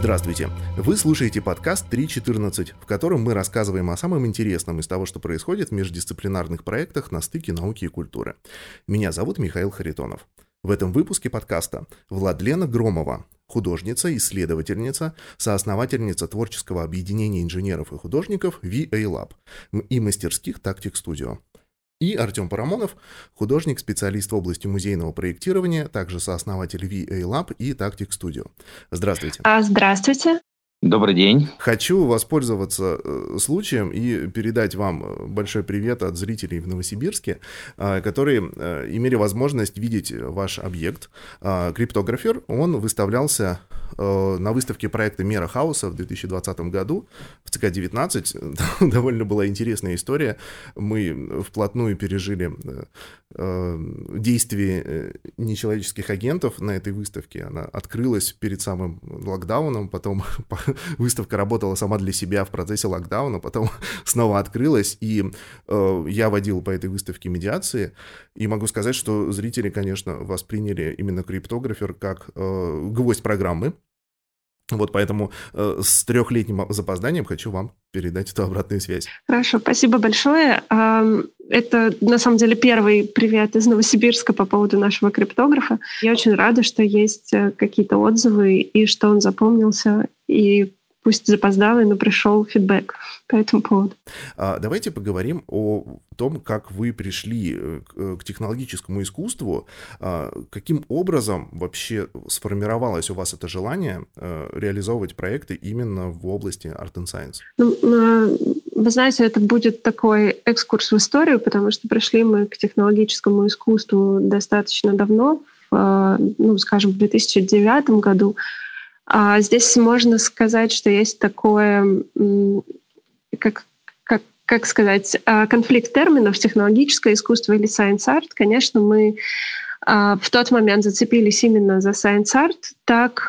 Здравствуйте! Вы слушаете подкаст 3.14, в котором мы рассказываем о самом интересном из того, что происходит в междисциплинарных проектах на стыке науки и культуры. Меня зовут Михаил Харитонов. В этом выпуске подкаста Владлена Громова, художница, исследовательница, соосновательница творческого объединения инженеров и художников VA Lab и мастерских Tactic Studio. И Артем Парамонов, художник, специалист в области музейного проектирования, также сооснователь VA Lab и Tactic Studio. Здравствуйте. А, здравствуйте. Добрый день. Хочу воспользоваться э, случаем и передать вам э, большой привет от зрителей в Новосибирске, э, которые имели возможность видеть ваш объект. Криптографер, он выставлялся на выставке проекта Мера Хауса в 2020 году в ЦК-19. Довольно была интересная история. Мы вплотную пережили действия нечеловеческих агентов на этой выставке. Она открылась перед самым локдауном, потом выставка работала сама для себя в процессе локдауна, потом снова открылась, и э, я водил по этой выставке медиации, и могу сказать, что зрители, конечно, восприняли именно криптографер как э, гвоздь программы, вот поэтому э, с трехлетним запозданием хочу вам передать эту обратную связь. Хорошо, спасибо большое. Это на самом деле первый привет из Новосибирска по поводу нашего криптографа. Я очень рада, что есть э, какие-то отзывы и что он запомнился и пусть запоздалый, но пришел фидбэк по этому поводу. А, давайте поговорим о том, как вы пришли э, э, к технологическому искусству. А, каким образом вообще сформировалось у вас это желание э, реализовывать проекты именно в области Art and Science? Ну, вы знаете, это будет такой экскурс в историю, потому что пришли мы к технологическому искусству достаточно давно, ну, скажем, в 2009 году. А здесь можно сказать, что есть такое, как, как, как сказать, а, конфликт терминов технологическое искусство или science art. Конечно, мы а, в тот момент зацепились именно за Science Art, так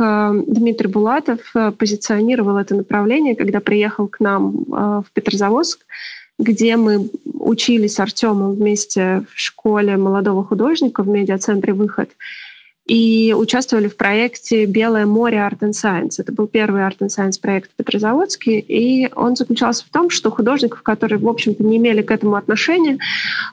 Дмитрий Булатов позиционировал это направление, когда приехал к нам в Петрозаводск, где мы учились с Артемом вместе в школе молодого художника в медиацентре «Выход» и участвовали в проекте «Белое море Art and Science». Это был первый Art and Science проект в Петрозаводске, и он заключался в том, что художников, которые, в общем-то, не имели к этому отношения,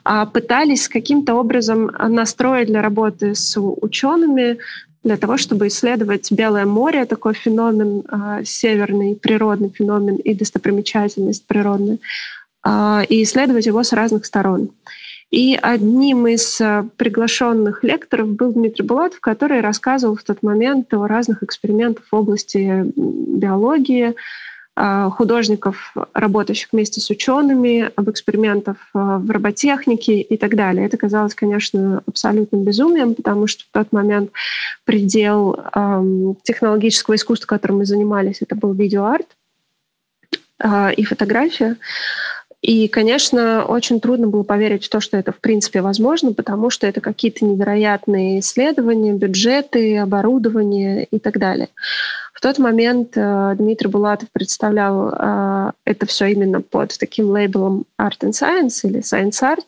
а, пытались каким-то образом настроить для работы с учеными, для того, чтобы исследовать Белое море, такой феномен, а, северный природный феномен и достопримечательность природная, а, и исследовать его с разных сторон. И одним из э, приглашенных лекторов был Дмитрий Булатов, который рассказывал в тот момент о разных экспериментах в области биологии, э, художников, работающих вместе с учеными, об экспериментах э, в роботехнике и так далее. Это казалось, конечно, абсолютным безумием, потому что в тот момент предел эм, технологического искусства, которым мы занимались, это был видеоарт э, и фотография. И, конечно, очень трудно было поверить в то, что это в принципе возможно, потому что это какие-то невероятные исследования, бюджеты, оборудование и так далее. В тот момент э, Дмитрий Булатов представлял э, это все именно под таким лейблом Art and Science или Science Art.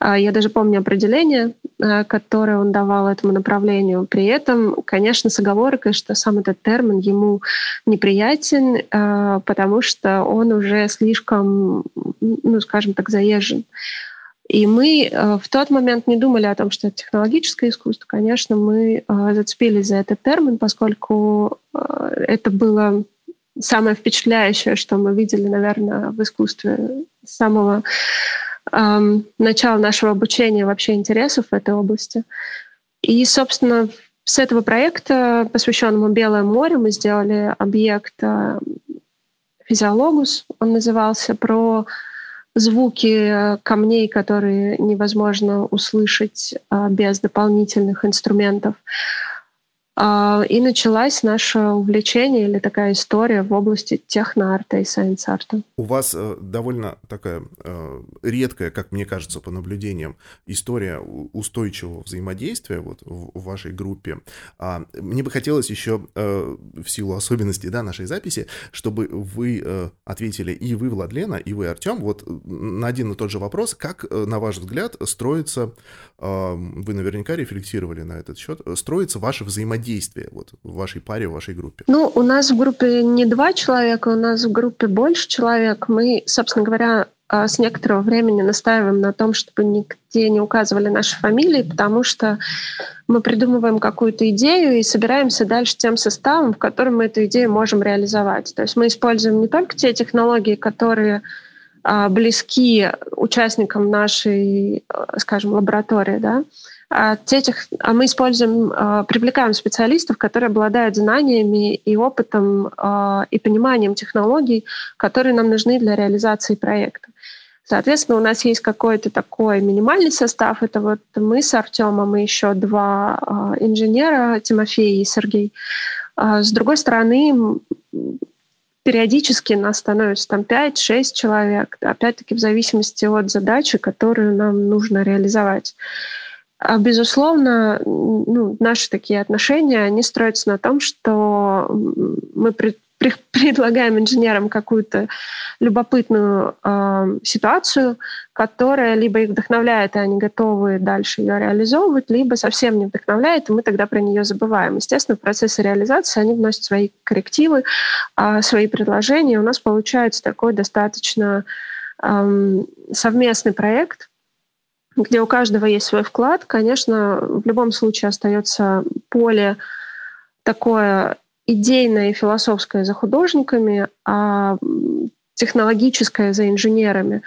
Э, я даже помню определение, э, которое он давал этому направлению. При этом, конечно, с оговоркой, что сам этот термин ему неприятен, э, потому что он уже слишком, ну, скажем так, заезжен. И мы э, в тот момент не думали о том, что это технологическое искусство. Конечно, мы э, зацепились за этот термин, поскольку э, это было самое впечатляющее, что мы видели, наверное, в искусстве с самого э, начала нашего обучения вообще интересов в этой области. И, собственно, с этого проекта, посвященному Белому морю, мы сделали объект «Физиологус», он назывался, про звуки э, камней, которые невозможно услышать а, без дополнительных инструментов. А, и началась наше увлечение или такая история в области техноарта и сайенс-арта. У вас э, довольно такая э, редкая, как мне кажется, по наблюдениям, история устойчивого взаимодействия вот в, вашей группе. А, мне бы хотелось еще э, в силу особенностей да, нашей записи, чтобы вы ответили и вы, Владлена, и вы, Артем, вот на один и тот же вопрос, как, на ваш взгляд, строится, вы наверняка рефлексировали на этот счет, строится ваше взаимодействие взаимодействие вот в вашей паре, в вашей группе? Ну, у нас в группе не два человека, у нас в группе больше человек. Мы, собственно говоря, а, с некоторого времени настаиваем на том, чтобы нигде не указывали наши фамилии, потому что мы придумываем какую-то идею и собираемся дальше тем составом, в котором мы эту идею можем реализовать. То есть мы используем не только те технологии, которые а, близки участникам нашей, а, скажем, лаборатории, да, тех, а мы используем, а, привлекаем специалистов, которые обладают знаниями и опытом а, и пониманием технологий, которые нам нужны для реализации проекта. Соответственно, у нас есть какой-то такой минимальный состав. Это вот мы с Артемом и еще два инженера, Тимофей и Сергей. А с другой стороны, периодически нас становится там 5-6 человек, опять-таки в зависимости от задачи, которую нам нужно реализовать. А, безусловно, ну, наши такие отношения, они строятся на том, что мы пред, предлагаем инженерам какую-то любопытную э, ситуацию, которая либо их вдохновляет, и они готовы дальше ее реализовывать, либо совсем не вдохновляет, и мы тогда про нее забываем. Естественно, в процессе реализации они вносят свои коррективы, э, свои предложения. У нас получается такой достаточно э, совместный проект, где у каждого есть свой вклад. Конечно, в любом случае остается поле такое идейное и философское за художниками, а технологическое за инженерами.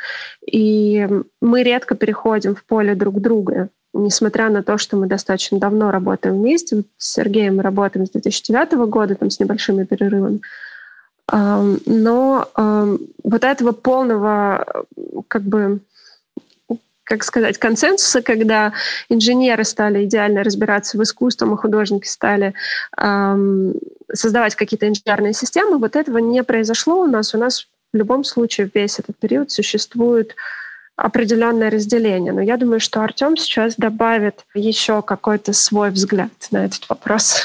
И мы редко переходим в поле друг друга, несмотря на то, что мы достаточно давно работаем вместе. Вот с Сергеем мы работаем с 2009 года, там, с небольшими перерывами. Но вот этого полного как бы как сказать, консенсуса, когда инженеры стали идеально разбираться в искусстве, а художники стали эм, создавать какие-то инженерные системы, вот этого не произошло у нас. У нас в любом случае весь этот период существует определенное разделение. Но я думаю, что Артем сейчас добавит еще какой-то свой взгляд на этот вопрос.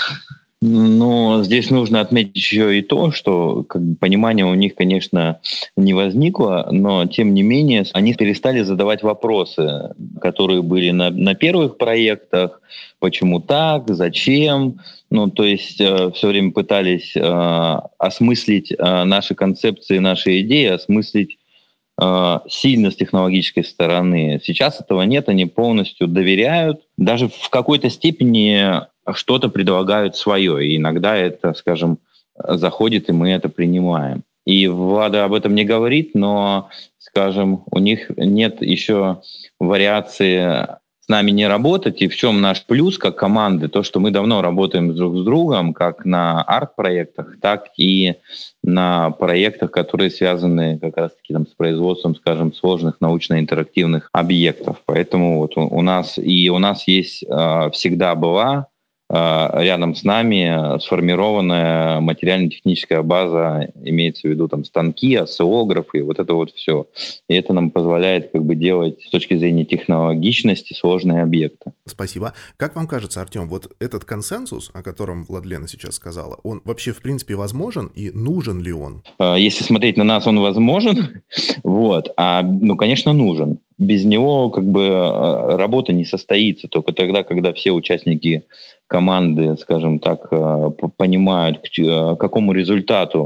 Но здесь нужно отметить еще и то, что как понимание у них, конечно, не возникло, но тем не менее они перестали задавать вопросы, которые были на, на первых проектах, почему так, зачем. Ну, то есть э, все время пытались э, осмыслить э, наши концепции, наши идеи, осмыслить э, сильно с технологической стороны. Сейчас этого нет, они полностью доверяют. Даже в какой-то степени что-то предлагают свое. И иногда это, скажем, заходит, и мы это принимаем. И Влада об этом не говорит, но, скажем, у них нет еще вариации с нами не работать, и в чем наш плюс как команды, то, что мы давно работаем друг с другом, как на арт-проектах, так и на проектах, которые связаны как раз-таки там, с производством, скажем, сложных научно-интерактивных объектов. Поэтому вот у, нас и у нас есть э, всегда была а, рядом с нами сформированная материально-техническая база, имеется в виду там станки, осциллографы, вот это вот все. И это нам позволяет как бы делать с точки зрения технологичности сложные объекты. Спасибо. Как вам кажется, Артем, вот этот консенсус, о котором Владлена сейчас сказала, он вообще в принципе возможен и нужен ли он? А, если смотреть на нас, он возможен, вот, а, ну, конечно, нужен без него как бы а, работа не состоится. Только тогда, когда все участники команды, скажем так, а, понимают, к какому результату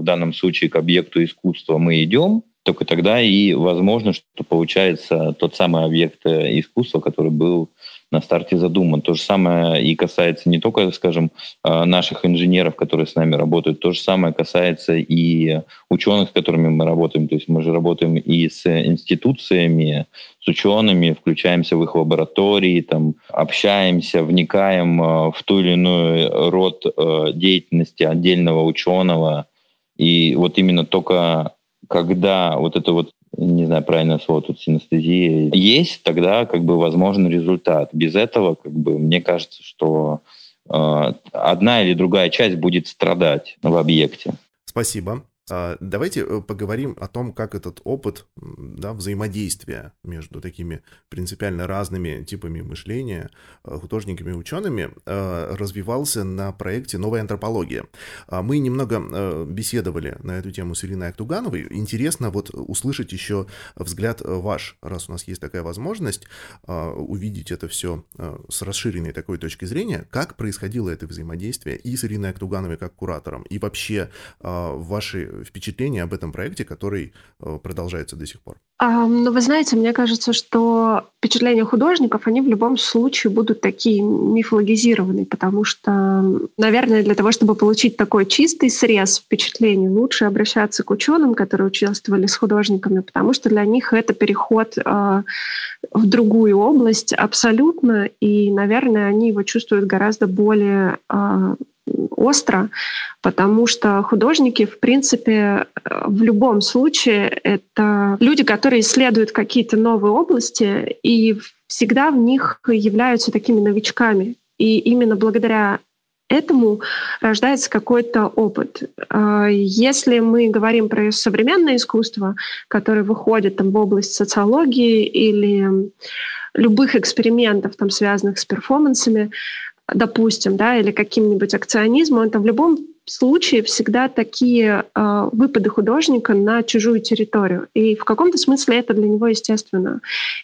в данном случае к объекту искусства мы идем, только тогда и возможно, что получается тот самый объект э, искусства, который был на старте задуман. То же самое и касается не только, скажем, э, наших инженеров, которые с нами работают, то же самое касается и ученых, с которыми мы работаем. То есть мы же работаем и с институциями, с учеными, включаемся в их лаборатории, там, общаемся, вникаем э, в ту или иную род э, деятельности отдельного ученого. И вот именно только когда вот это вот не знаю, правильное слово тут, синестезия, есть, тогда как бы возможен результат. Без этого, как бы, мне кажется, что э, одна или другая часть будет страдать в объекте. Спасибо. А, давайте э, поговорим о том, как этот опыт да, взаимодействия между такими принципиально разными типами мышления, э, художниками и учеными, э, развивался на проекте «Новая антропология». А, мы немного беседовали на эту тему с Ириной Актугановой. Интересно вот услышать еще взгляд ваш, раз у нас есть такая возможность увидеть это все с расширенной такой точки зрения, как происходило это взаимодействие и с Ириной Актугановой как куратором, и вообще ваши впечатление об этом проекте, который э, продолжается до сих пор? А, ну, вы знаете, мне кажется, что впечатления художников, они в любом случае будут такие мифологизированные, потому что, наверное, для того, чтобы получить такой чистый срез впечатлений, лучше обращаться к ученым, которые участвовали с художниками, потому что для них это переход э, в другую область абсолютно, и, наверное, они его чувствуют гораздо более э, остро, потому что художники, в принципе, в любом случае, это люди, которые исследуют какие-то новые области и всегда в них являются такими новичками. И именно благодаря этому рождается какой-то опыт. А, если мы говорим про современное искусство, которое выходит там, в область социологии или любых экспериментов, там, связанных с перформансами, допустим, да, или каким-нибудь акционизмом, это в любом случае всегда такие э, выпады художника на чужую территорию. И в каком-то смысле это для него естественно.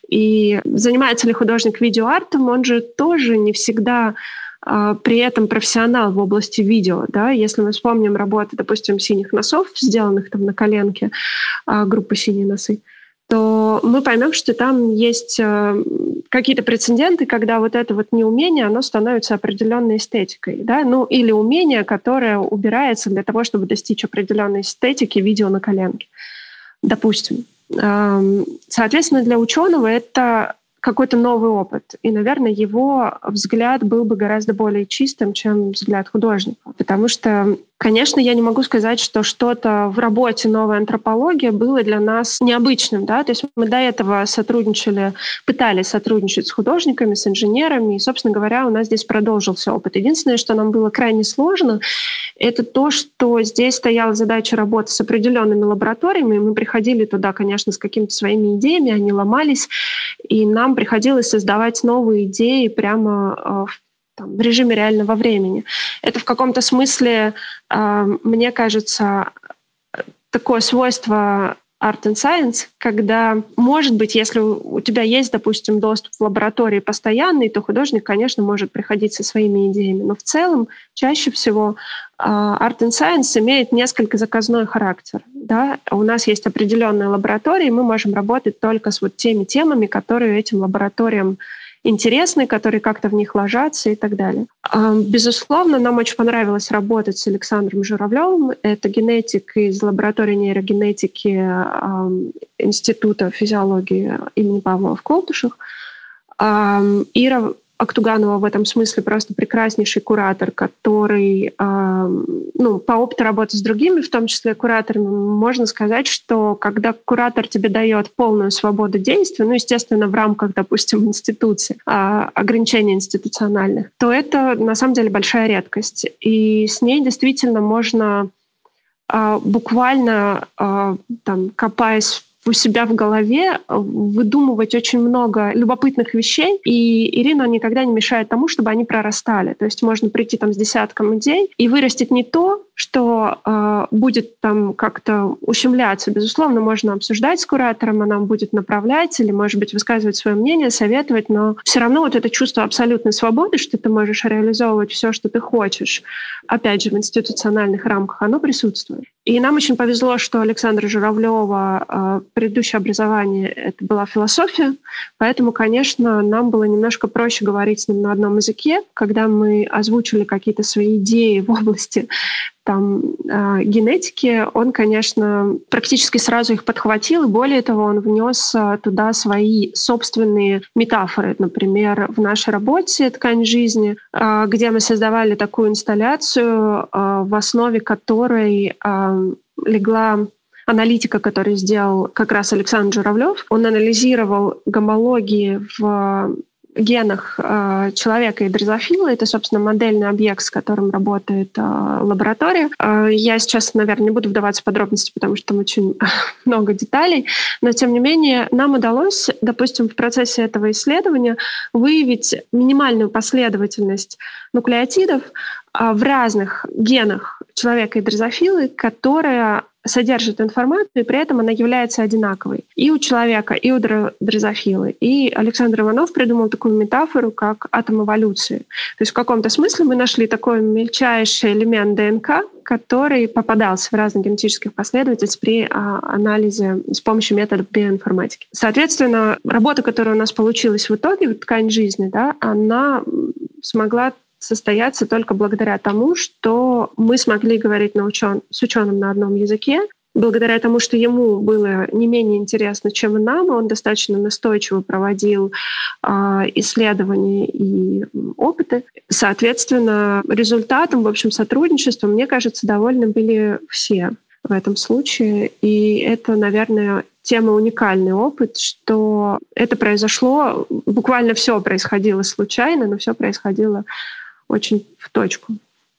И занимается ли художник видеоартом, он же тоже не всегда э, при этом профессионал в области видео. Да? Если мы вспомним работы, допустим, «Синих носов», сделанных там на коленке э, группы «Синие носы», то мы поймем, что там есть э, какие-то прецеденты, когда вот это вот неумение, оно становится определенной эстетикой, да, ну или умение, которое убирается для того, чтобы достичь определенной эстетики видео на коленке, допустим. Эм, соответственно, для ученого это какой-то новый опыт. И, наверное, его взгляд был бы гораздо более чистым, чем взгляд художника. Потому что Конечно, я не могу сказать, что что-то в работе новой антропологии было для нас необычным. Да? То есть мы до этого сотрудничали, пытались сотрудничать с художниками, с инженерами, и, собственно говоря, у нас здесь продолжился опыт. Единственное, что нам было крайне сложно, это то, что здесь стояла задача работы с определенными лабораториями. Мы приходили туда, конечно, с какими-то своими идеями, они ломались, и нам приходилось создавать новые идеи прямо в там, в режиме реального времени. Это в каком-то смысле, э, мне кажется, такое свойство Art and Science, когда, может быть, если у тебя есть, допустим, доступ в лаборатории постоянный, то художник, конечно, может приходить со своими идеями. Но в целом, чаще всего э, Art and Science имеет несколько заказной характер. Да? У нас есть определенные лаборатории, мы можем работать только с вот теми темами, которые этим лабораториям интересные, которые как-то в них ложатся и так далее. А, безусловно, нам очень понравилось работать с Александром Журавлевым. Это генетик из лаборатории нейрогенетики Института физиологии имени Павлова в Колтушах. Ира Актуганова в этом смысле просто прекраснейший куратор, который, э, ну, по опыту работы с другими, в том числе кураторами, можно сказать, что когда куратор тебе дает полную свободу действия, ну, естественно, в рамках, допустим, институции, э, ограничений институциональных, то это на самом деле большая редкость. И с ней действительно можно э, буквально, э, там, копаясь у себя в голове э, выдумывать очень много любопытных вещей, и Ирина никогда не мешает тому, чтобы они прорастали. То есть можно прийти там с десятком идей и вырастить не то, что э, будет там как-то ущемляться. Безусловно, можно обсуждать с куратором, она будет направлять или, может быть, высказывать свое мнение, советовать, но все равно вот это чувство абсолютной свободы, что ты можешь реализовывать все, что ты хочешь, опять же, в институциональных рамках, оно присутствует. И нам очень повезло, что Александра Журавлева э, предыдущее образование это была философия, поэтому, конечно, нам было немножко проще говорить с ним на одном языке, когда мы озвучили какие-то свои идеи в области там э, генетики, он, конечно, практически сразу их подхватил, и более того, он внес э, туда свои собственные метафоры. Например, в нашей работе «Ткань жизни», э, где мы создавали такую инсталляцию, э, в основе которой э, легла аналитика, который сделал как раз Александр Журавлев. Он анализировал гомологии в генах э, человека и дрозофила. Это, собственно, модельный объект, с которым работает э, лаборатория. Э, я сейчас, наверное, не буду вдаваться в подробности, потому что там очень много деталей, но, тем не менее, нам удалось, допустим, в процессе этого исследования выявить минимальную последовательность нуклеотидов э, в разных генах человека и дрозофилы, которая содержит информацию, и при этом она является одинаковой и у человека, и у дрозофилы. И Александр Иванов придумал такую метафору, как атом эволюции. То есть в каком-то смысле мы нашли такой мельчайший элемент ДНК, который попадался в разных генетических последовательностях при а, анализе с помощью методов биоинформатики. Соответственно, работа, которая у нас получилась в итоге, в ткань жизни, да, она смогла состояться только благодаря тому, что мы смогли говорить на учен... с ученым на одном языке, благодаря тому, что ему было не менее интересно, чем и нам, он достаточно настойчиво проводил э, исследования и опыты. Соответственно, результатом, в общем, сотрудничества, мне кажется, довольны были все в этом случае. И это, наверное, тема уникальный опыт, что это произошло, буквально все происходило случайно, но все происходило очень в точку.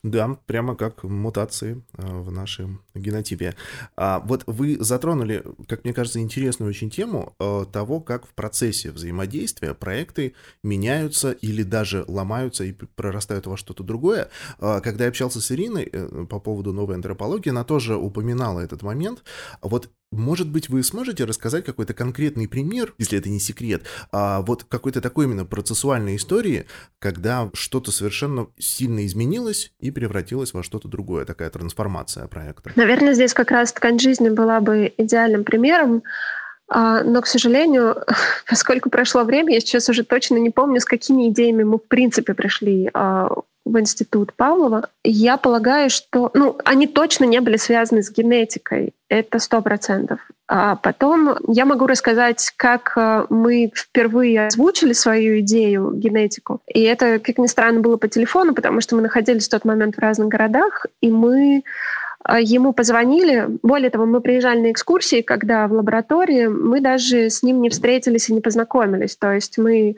Да, прямо как мутации а, в нашем генотипе. А вот вы затронули, как мне кажется, интересную очень тему а, того, как в процессе взаимодействия проекты меняются или даже ломаются и прорастают во что-то другое. Когда я общался с Ириной э, по поводу новой антропологии, она тоже упоминала этот момент. Вот может быть, вы сможете рассказать какой-то конкретный пример, если это не секрет, а вот какой-то такой именно процессуальной истории, когда что-то совершенно сильно изменилось и превратилось во что-то другое, такая трансформация проекта? Наверное, здесь как раз ткань жизни была бы идеальным примером. А, но, к сожалению, поскольку прошло время, я сейчас уже точно не помню, с какими идеями мы в принципе пришли а, в институт Павлова, я полагаю, что ну, они точно не были связаны с генетикой. Это сто процентов. А потом я могу рассказать, как э, мы впервые озвучили свою идею, генетику. И это, как ни странно, было по телефону, потому что мы находились в тот момент в разных городах, и мы ему позвонили. Более того, мы приезжали на экскурсии, когда в лаборатории мы даже с ним не встретились и не познакомились. То есть мы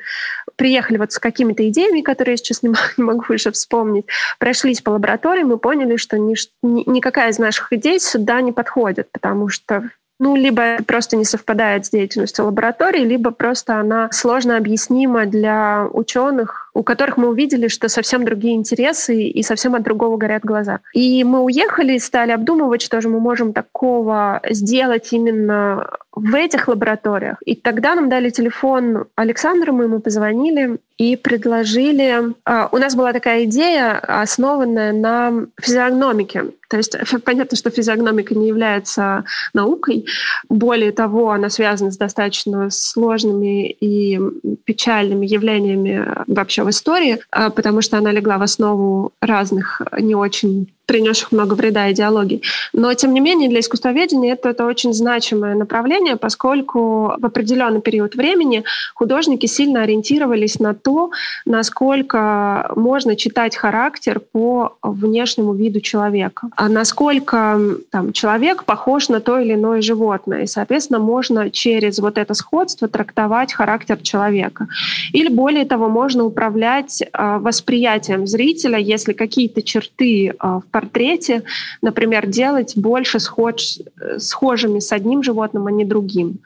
приехали вот с какими-то идеями, которые я сейчас не могу, не могу уже вспомнить, прошлись по лаборатории, мы поняли, что ни, никакая из наших идей сюда не подходит, потому что ну, либо просто не совпадает с деятельностью лаборатории, либо просто она сложно объяснима для ученых, у которых мы увидели, что совсем другие интересы и совсем от другого горят глаза. И мы уехали и стали обдумывать, что же мы можем такого сделать именно в этих лабораториях. И тогда нам дали телефон Александра, мы ему позвонили и предложили... Uh, у нас была такая идея, основанная на физиогномике. То есть понятно, что физиогномика не является наукой. Более того, она связана с достаточно сложными и печальными явлениями вообще в истории, а, потому что она легла в основу разных не очень принесших много вреда идеологий. Но, тем не менее, для искусствоведения это, это очень значимое направление, поскольку в определенный период времени художники сильно ориентировались на то, насколько можно читать характер по внешнему виду человека, а насколько там, человек похож на то или иное животное. И, соответственно, можно через вот это сходство трактовать характер человека. Или, более того, можно управлять э, восприятием зрителя, если какие-то черты э, в портрете, например, делать больше схож, схожими с одним животным, а не другим.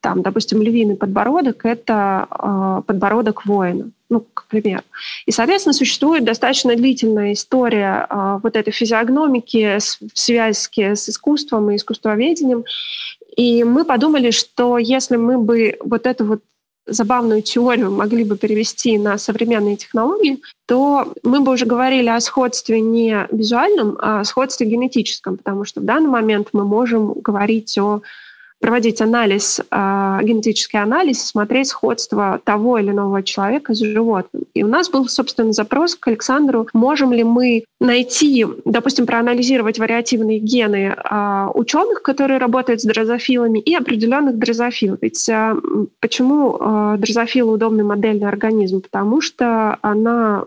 Там, допустим, львиный подбородок — это э, подбородок воина, ну, к примеру. И, соответственно, существует достаточно длительная история э, вот этой физиогномики, связки с искусством и искусствоведением. И мы подумали, что если мы бы вот эту вот забавную теорию могли бы перевести на современные технологии, то мы бы уже говорили о сходстве не визуальном, а о сходстве генетическом, потому что в данный момент мы можем говорить о проводить анализ, э, генетический анализ, смотреть сходство того или иного человека с животным. И у нас был, собственно, запрос к Александру, можем ли мы найти, допустим, проанализировать вариативные гены э, ученых, которые работают с дрозофилами, и определенных дрозофил. Ведь э, почему э, дрозофила удобный модельный организм? Потому что она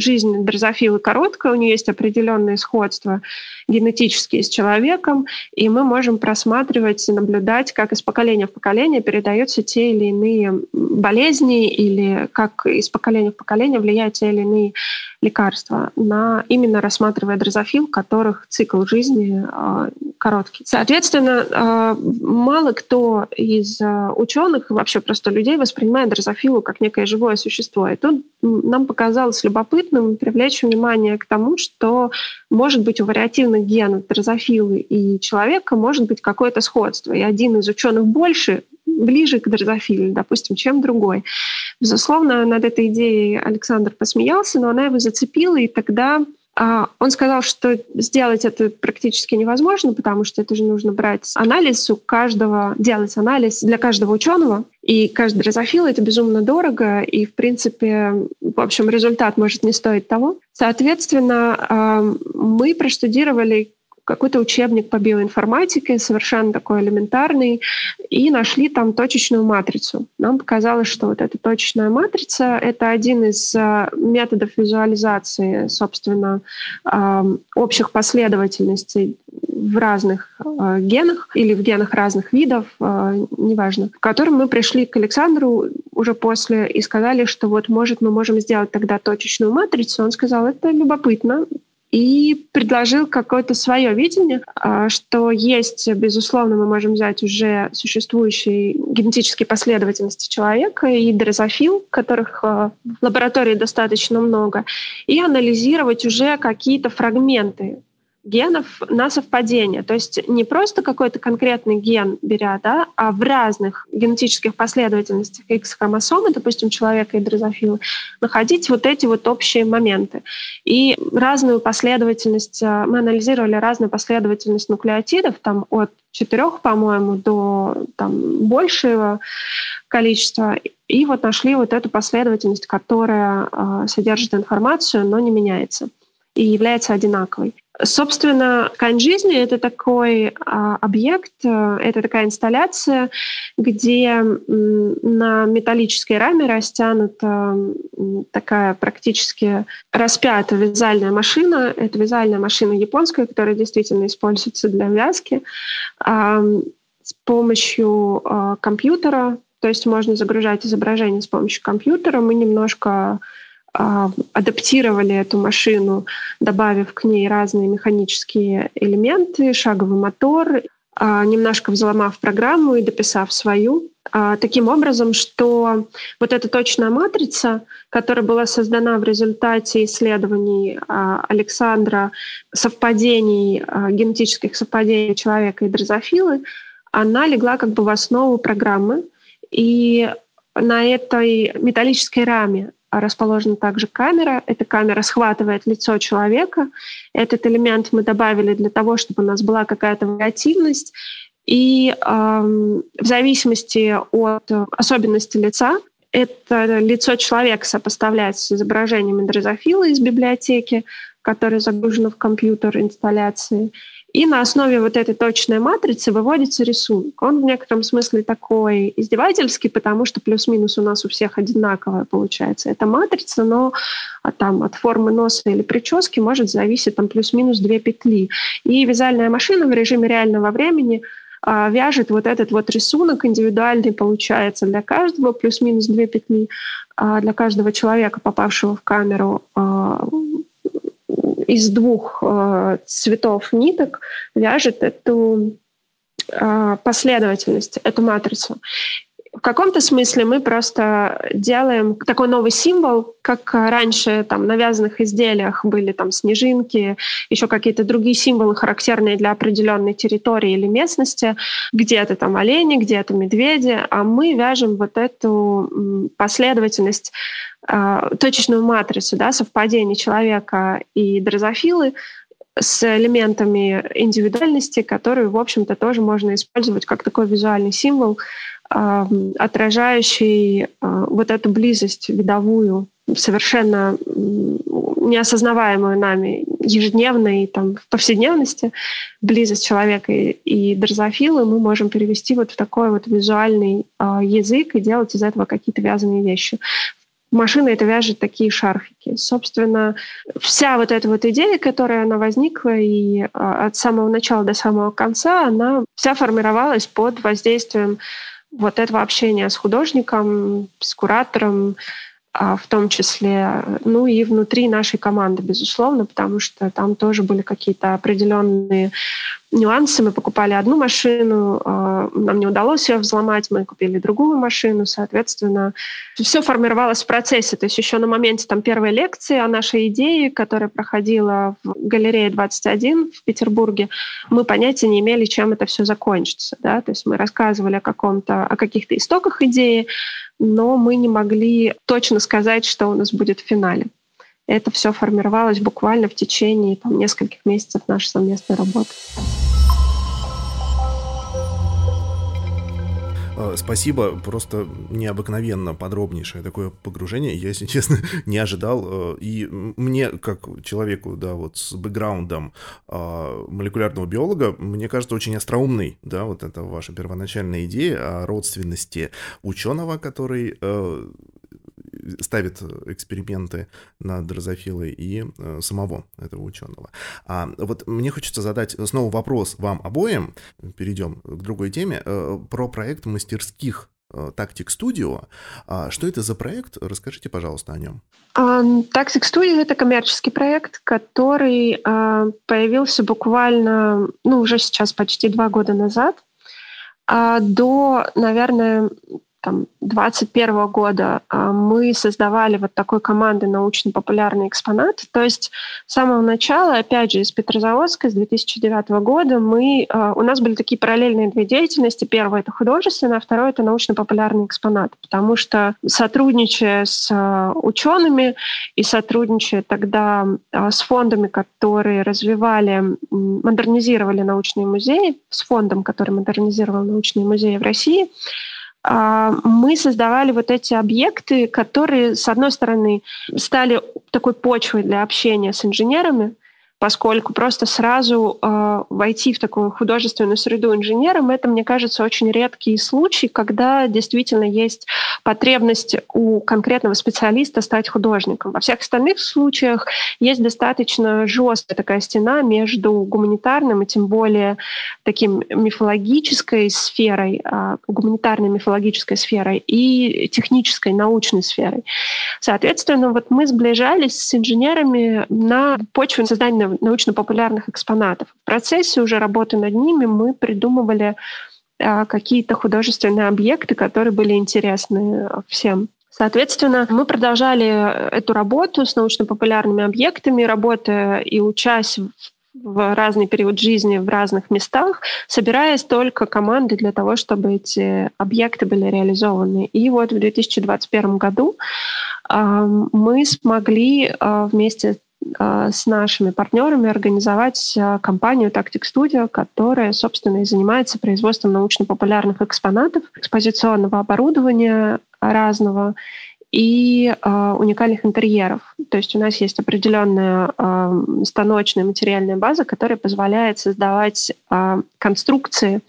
жизнь дрозофилы короткая, у нее есть определенные сходства генетические с человеком, и мы можем просматривать и наблюдать, как из поколения в поколение передаются те или иные болезни или как из поколения в поколение влияют те или иные лекарства, на, именно рассматривая дрозофил, которых цикл жизни э, короткий. Соответственно, э, мало кто из э, ученых, вообще просто людей воспринимает дрозофилу как некое живое существо. И тут нам показалось любопытным привлечь внимание к тому, что может быть у вариативных генов дрозофилы и человека может быть какое-то сходство. И один из ученых больше ближе к дрозофиле, допустим, чем другой. Безусловно, над этой идеей Александр посмеялся, но она его зацепила, и тогда он сказал, что сделать это практически невозможно, потому что это же нужно брать анализ у каждого, делать анализ для каждого ученого, и каждый дрозофил — это безумно дорого, и, в принципе, в общем, результат может не стоить того. Соответственно, а, мы проштудировали какой-то учебник по биоинформатике, совершенно такой элементарный, и нашли там точечную матрицу. Нам показалось, что вот эта точечная матрица — это один из э, методов визуализации, собственно, э, общих последовательностей в разных э, генах или в генах разных видов, неважно, в котором мы пришли к Александру уже после и сказали, что вот, может, мы можем сделать тогда точечную матрицу. Он сказал, это любопытно, и предложил какое-то свое видение, а, что есть, безусловно, мы можем взять уже существующие генетические последовательности человека и дрозофил, которых а, в лаборатории достаточно много, и анализировать уже какие-то фрагменты генов на совпадение. То есть не просто какой-то конкретный ген беря, да, а в разных генетических последовательностях X-хромосомы, допустим, человека и дрозофила, находить вот эти вот общие моменты. И разную последовательность, э, мы анализировали разную последовательность нуклеотидов, там от четырех, по-моему, до там, большего количества. И вот нашли вот эту последовательность, которая э, содержит информацию, но не меняется и является одинаковой. Собственно, ткань жизни — это такой а, объект, э, это такая инсталляция, где на металлической раме растянута такая практически распятая вязальная машина. Это вязальная машина японская, которая действительно используется для вязки. А, с помощью а, компьютера, то есть можно загружать изображение с помощью компьютера. Мы немножко адаптировали эту машину, добавив к ней разные механические элементы, шаговый мотор, а, немножко взломав программу и дописав свою, а, таким образом, что вот эта точная матрица, которая была создана в результате исследований Александра, совпадений, генетических совпадений человека и дрозофилы, она легла как бы в основу программы. И на этой металлической раме расположена также камера. Эта камера схватывает лицо человека. Этот элемент мы добавили для того, чтобы у нас была какая-то вариативность. И э, в зависимости от особенностей лица, это лицо человека сопоставляется с изображением дрозофила из библиотеки, которая загружена в компьютер инсталляции. И на основе вот этой точной матрицы выводится рисунок. Он в некотором смысле такой издевательский, потому что плюс-минус у нас у всех одинаковая получается. Это матрица, но а там от формы носа или прически может зависеть там плюс-минус две петли. И вязальная машина в режиме реального времени а, вяжет вот этот вот рисунок индивидуальный получается для каждого, плюс-минус две петли а, для каждого человека, попавшего в камеру из двух э, цветов ниток вяжет эту э, последовательность, эту матрицу. В каком-то смысле мы просто делаем такой новый символ, как раньше там на вязаных изделиях были там снежинки, еще какие-то другие символы, характерные для определенной территории или местности, где-то там олени, где-то медведи, а мы вяжем вот эту последовательность а, точечную матрицу да, совпадения человека и дрозофилы с элементами индивидуальности, которые, в общем-то, тоже можно использовать как такой визуальный символ, отражающий э, вот эту близость видовую, совершенно неосознаваемую нами ежедневно и там, в повседневности, близость человека и, и дрозофилы мы можем перевести вот в такой вот визуальный э, язык и делать из этого какие-то вязаные вещи машина это вяжет такие шарфики. Собственно, вся вот эта вот идея, которая она возникла, и а, от самого начала до самого конца, она вся формировалась под воздействием вот этого общения с художником, с куратором, а, в том числе, ну и внутри нашей команды, безусловно, потому что там тоже были какие-то определенные нюансы. Мы покупали одну машину, а, нам не удалось ее взломать, мы купили другую машину, соответственно, все формировалось в процессе. То есть еще на моменте там первой лекции о нашей идее, которая проходила в галерее 21 в Петербурге, мы понятия не имели, чем это все закончится. Да? То есть мы рассказывали о каком-то, о каких-то истоках идеи, но мы не могли точно сказать, что у нас будет в финале. Это все формировалось буквально в течение там, нескольких месяцев нашей совместной работы. А, спасибо, просто необыкновенно подробнейшее такое погружение. Я, если честно, не ожидал. А, и мне, как человеку, да, вот с бэкграундом а, молекулярного биолога, мне кажется, очень остроумной, да, вот это ваша первоначальная идея о родственности ученого, который ставит эксперименты над дрозофилой и э, самого этого ученого. А вот мне хочется задать снова вопрос вам обоим, перейдем к другой теме, э, про проект мастерских Tactic э, Studio. А что это за проект? Расскажите, пожалуйста, о нем. Tactic Studio — это коммерческий проект, который а, появился буквально, ну, уже сейчас почти два года назад. А до, наверное, там, 2021 года а, мы создавали вот такой команды научно-популярный экспонат. То есть с самого начала, опять же, из Петрозаводска, с 2009 года, мы, а, у нас были такие параллельные две деятельности. Первое — это художественное, а второе — это научно-популярный экспонат. Потому что сотрудничая с а, учеными и сотрудничая тогда с фондами, которые развивали, модернизировали научные музеи, с фондом, который модернизировал научные музеи в России, мы создавали вот эти объекты, которые, с одной стороны, стали такой почвой для общения с инженерами, поскольку просто сразу э, войти в такую художественную среду инженером, это, мне кажется, очень редкий случай, когда действительно есть потребность у конкретного специалиста стать художником. Во всех остальных случаях есть достаточно жесткая такая стена между гуманитарным и тем более таким мифологической сферой, э, гуманитарной мифологической сферой и технической, научной сферой. Соответственно, вот мы сближались с инженерами на почве создания научно-популярных экспонатов. В процессе уже работы над ними мы придумывали а, какие-то художественные объекты, которые были интересны всем. Соответственно, мы продолжали эту работу с научно-популярными объектами, работая и учась в разный период жизни в разных местах, собираясь только команды для того, чтобы эти объекты были реализованы. И вот в 2021 году э, мы смогли э, вместе а, с нашими партнерами организовать а, компанию Tactic Studio, которая, собственно, и занимается производством научно-популярных экспонатов, экспозиционного оборудования разного и э, уникальных интерьеров. То есть у нас есть определенная э, станочная материальная база, которая позволяет создавать э, конструкции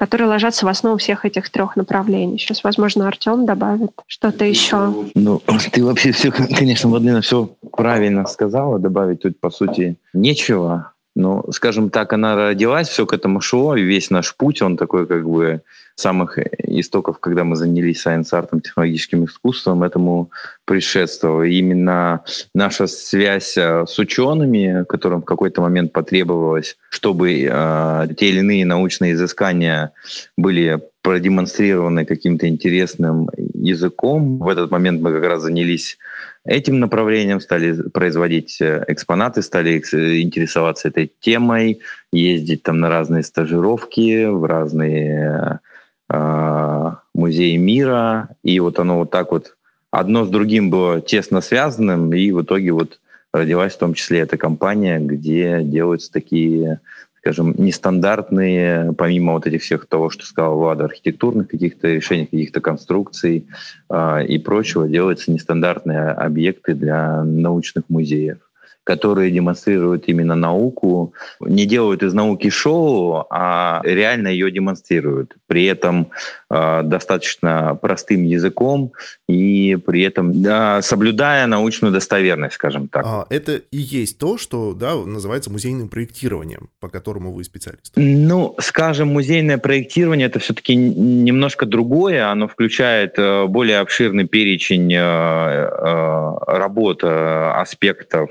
которые ложатся в основу всех этих трех направлений. Сейчас, возможно, Артем добавит что-то еще. Ну, ты вообще все, конечно, Владлена все правильно сказала. Добавить тут, по сути, нечего. Но, скажем так, она родилась, все к этому шло, и весь наш путь, он такой как бы самых истоков, когда мы занялись сайенс-артом, технологическим искусством, этому предшествовало. Именно наша связь э, с учеными, которым в какой-то момент потребовалось, чтобы э, те или иные научные изыскания были продемонстрированы каким-то интересным языком. В этот момент мы как раз занялись этим направлением, стали производить э, экспонаты, стали интересоваться этой темой, ездить там на разные стажировки, в разные э, музеи мира. И вот оно вот так вот одно с другим было тесно связанным, и в итоге вот родилась в том числе эта компания, где делаются такие скажем, нестандартные, помимо вот этих всех того, что сказал Влада, архитектурных каких-то решений, каких-то конструкций э, и прочего, делаются нестандартные объекты для научных музеев. Которые демонстрируют именно науку, не делают из науки шоу, а реально ее демонстрируют. При этом э, достаточно простым языком и при этом да, соблюдая научную достоверность, скажем так. А, это и есть то, что да, называется музейным проектированием, по которому вы специалист. Ну, скажем, музейное проектирование это все-таки немножко другое. Оно включает э, более обширный перечень э, э, работ, аспектов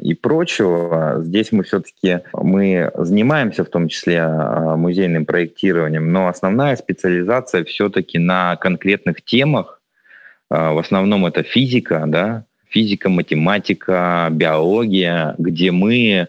и прочего. Здесь мы все-таки мы занимаемся в том числе а, музейным проектированием, но основная специализация все-таки на конкретных темах. А, в основном это физика, да, физика, математика, биология, где мы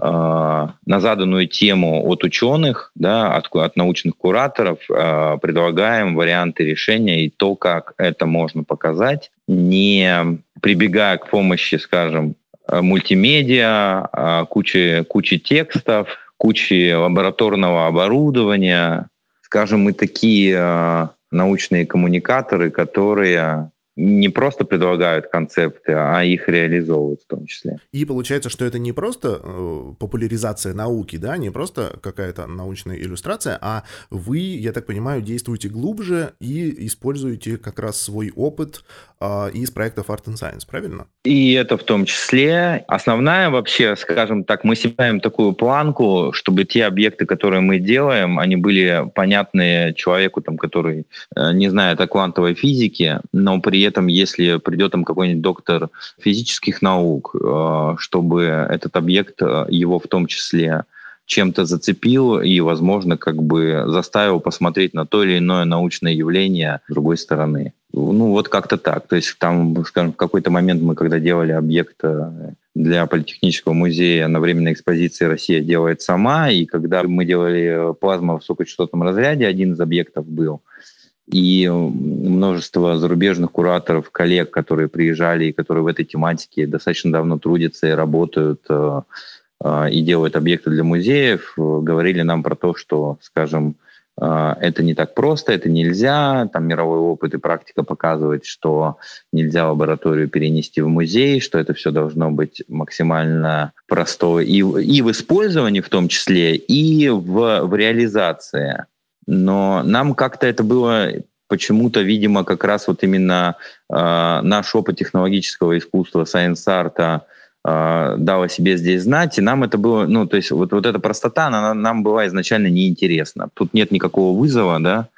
на заданную тему от ученых, да, от, от научных кураторов предлагаем варианты решения и то, как это можно показать, не прибегая к помощи, скажем, Э, мультимедиа, э, кучи, кучи текстов, кучи лабораторного оборудования. Скажем, мы такие э, научные коммуникаторы, которые не просто предлагают концепты, а их реализовывают в том числе. И получается, что это не просто э, популяризация науки, да, не просто какая-то научная иллюстрация, а вы, я так понимаю, действуете глубже и используете как раз свой опыт э, из проектов Art and Science, правильно? И это в том числе. Основная вообще, скажем так, мы ставим такую планку, чтобы те объекты, которые мы делаем, они были понятны человеку, там, который э, не знает о квантовой физике, но при этом, если придет там какой-нибудь доктор физических наук, э, чтобы этот объект э, его в том числе чем-то зацепил и, возможно, как бы заставил посмотреть на то или иное научное явление с другой стороны. Ну, вот как-то так. То есть там, скажем, в какой-то момент мы, когда делали объект э, для Политехнического музея на временной экспозиции «Россия делает сама», и когда мы делали плазму в высокочастотном разряде, один из объектов был – и множество зарубежных кураторов, коллег, которые приезжали и которые в этой тематике достаточно давно трудятся и работают э, э, и делают объекты для музеев, э, говорили нам про то, что, скажем, это не так просто, это нельзя. Там мировой опыт и практика показывает, что нельзя лабораторию перенести в музей, что это все должно быть максимально простое и, и в использовании в том числе, и в, в реализации. Но нам как-то это было почему-то, видимо, как раз вот именно э, наш опыт технологического искусства, сайенс-арта э, дал о себе здесь знать, и нам это было, ну, то есть вот, вот эта простота, она нам была изначально неинтересна. Тут нет никакого вызова, да,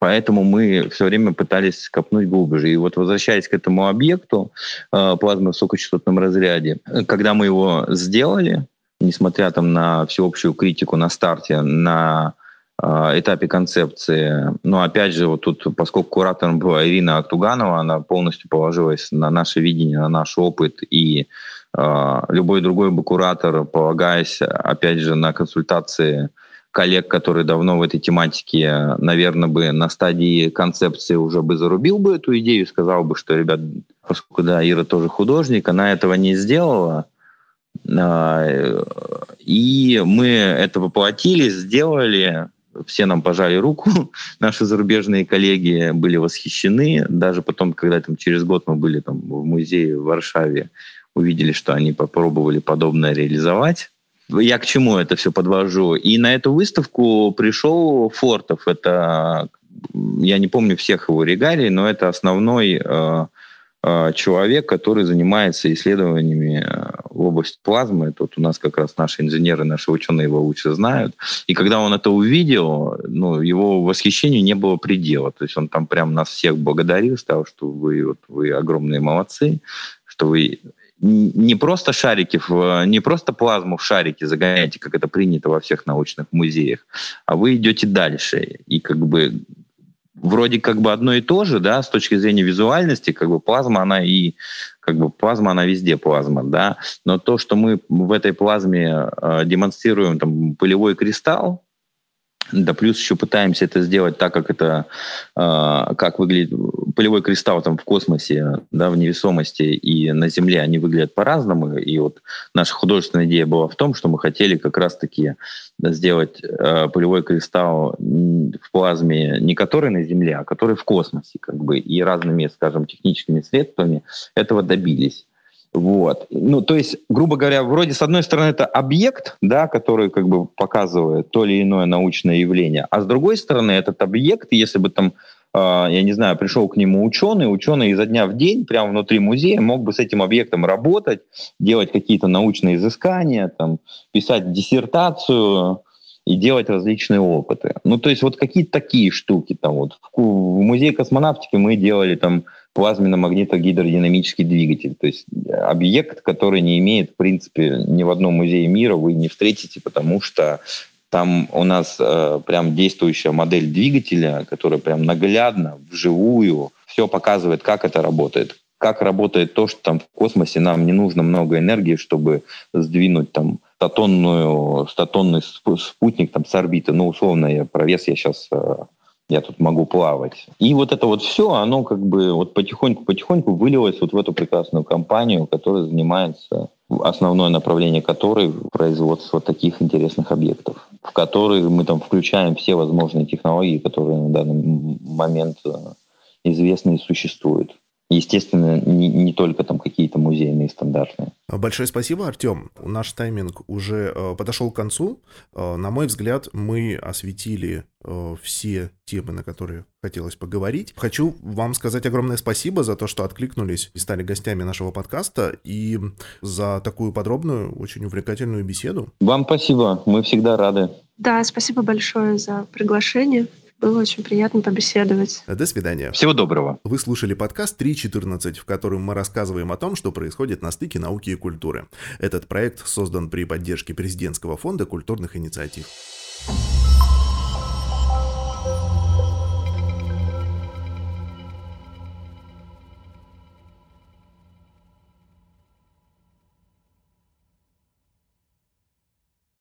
поэтому мы все время пытались копнуть глубже. И вот возвращаясь к этому объекту э, плазмы в высокочастотном разряде, когда мы его сделали, несмотря там на всеобщую критику на старте, на а, этапе концепции. Но опять же, вот тут, поскольку куратором была Ирина Актуганова, она полностью положилась на наше видение, на наш опыт, и э, любой другой бы куратор, полагаясь, опять же, на консультации коллег, которые давно в этой тематике, наверное, бы на стадии концепции уже бы зарубил бы эту идею, сказал бы, что, ребят, поскольку, да, Ира тоже художник, она этого не сделала, а, и мы это воплотили, сделали, все нам пожали руку, наши зарубежные коллеги были восхищены. Даже потом, когда там, через год мы были там, в музее в Варшаве, увидели, что они попробовали подобное реализовать. Я к чему это все подвожу? И на эту выставку пришел Фортов. Это, я не помню всех его регалий, но это основной э, человек, который занимается исследованиями э, в области плазмы. Это вот у нас как раз наши инженеры, наши ученые его лучше знают. И когда он это увидел, ну, его восхищению не было предела. То есть он там прям нас всех благодарил, сказал, что вы, вот, вы огромные молодцы, что вы не просто шарики, в, не просто плазму в шарике загоняете, как это принято во всех научных музеях, а вы идете дальше. И как бы вроде как бы одно и то же, да, с точки зрения визуальности, как бы плазма, она и как бы плазма, она везде плазма, да, но то, что мы в этой плазме э, демонстрируем там пылевой кристалл, да, плюс еще пытаемся это сделать так, как это, э, как выглядит полевой кристалл там в космосе, да, в невесомости и на Земле, они выглядят по-разному. И вот наша художественная идея была в том, что мы хотели как раз-таки сделать э, полевой кристалл в плазме не который на Земле, а который в космосе, как бы, и разными, скажем, техническими средствами этого добились. Вот. Ну, то есть, грубо говоря, вроде с одной стороны это объект, да, который как бы показывает то или иное научное явление, а с другой стороны этот объект, если бы там а, я не знаю, пришел к нему ученый, ученый изо дня в день прямо внутри музея мог бы с этим объектом работать, делать какие-то научные изыскания, там, писать диссертацию и делать различные опыты. Ну, то есть вот какие-то такие штуки. Там, вот. В музее космонавтики мы делали там плазменно-магнитогидродинамический двигатель. То есть объект, который не имеет, в принципе, ни в одном музее мира вы не встретите, потому что там у нас э, прям действующая модель двигателя, которая прям наглядно, вживую, все показывает, как это работает. Как работает то, что там в космосе нам не нужно много энергии, чтобы сдвинуть там статонную, статонный спутник там с орбиты. Ну, условно, я про вес я сейчас э, я тут могу плавать. И вот это вот все, оно как бы вот потихоньку-потихоньку вылилось вот в эту прекрасную компанию, которая занимается основное направление которой производство таких интересных объектов, в которые мы там включаем все возможные технологии, которые на данный момент э, известны и существуют. Естественно, не, не только там какие-то музейные стандартные. Большое спасибо, Артем. Наш тайминг уже э, подошел к концу. Э, на мой взгляд, мы осветили э, все темы, на которые хотелось поговорить. Хочу вам сказать огромное спасибо за то, что откликнулись и стали гостями нашего подкаста, и за такую подробную, очень увлекательную беседу. Вам спасибо, мы всегда рады. Да, спасибо большое за приглашение. Было очень приятно побеседовать. До свидания. Всего доброго. Вы слушали подкаст 3.14, в котором мы рассказываем о том, что происходит на стыке науки и культуры. Этот проект создан при поддержке Президентского фонда культурных инициатив.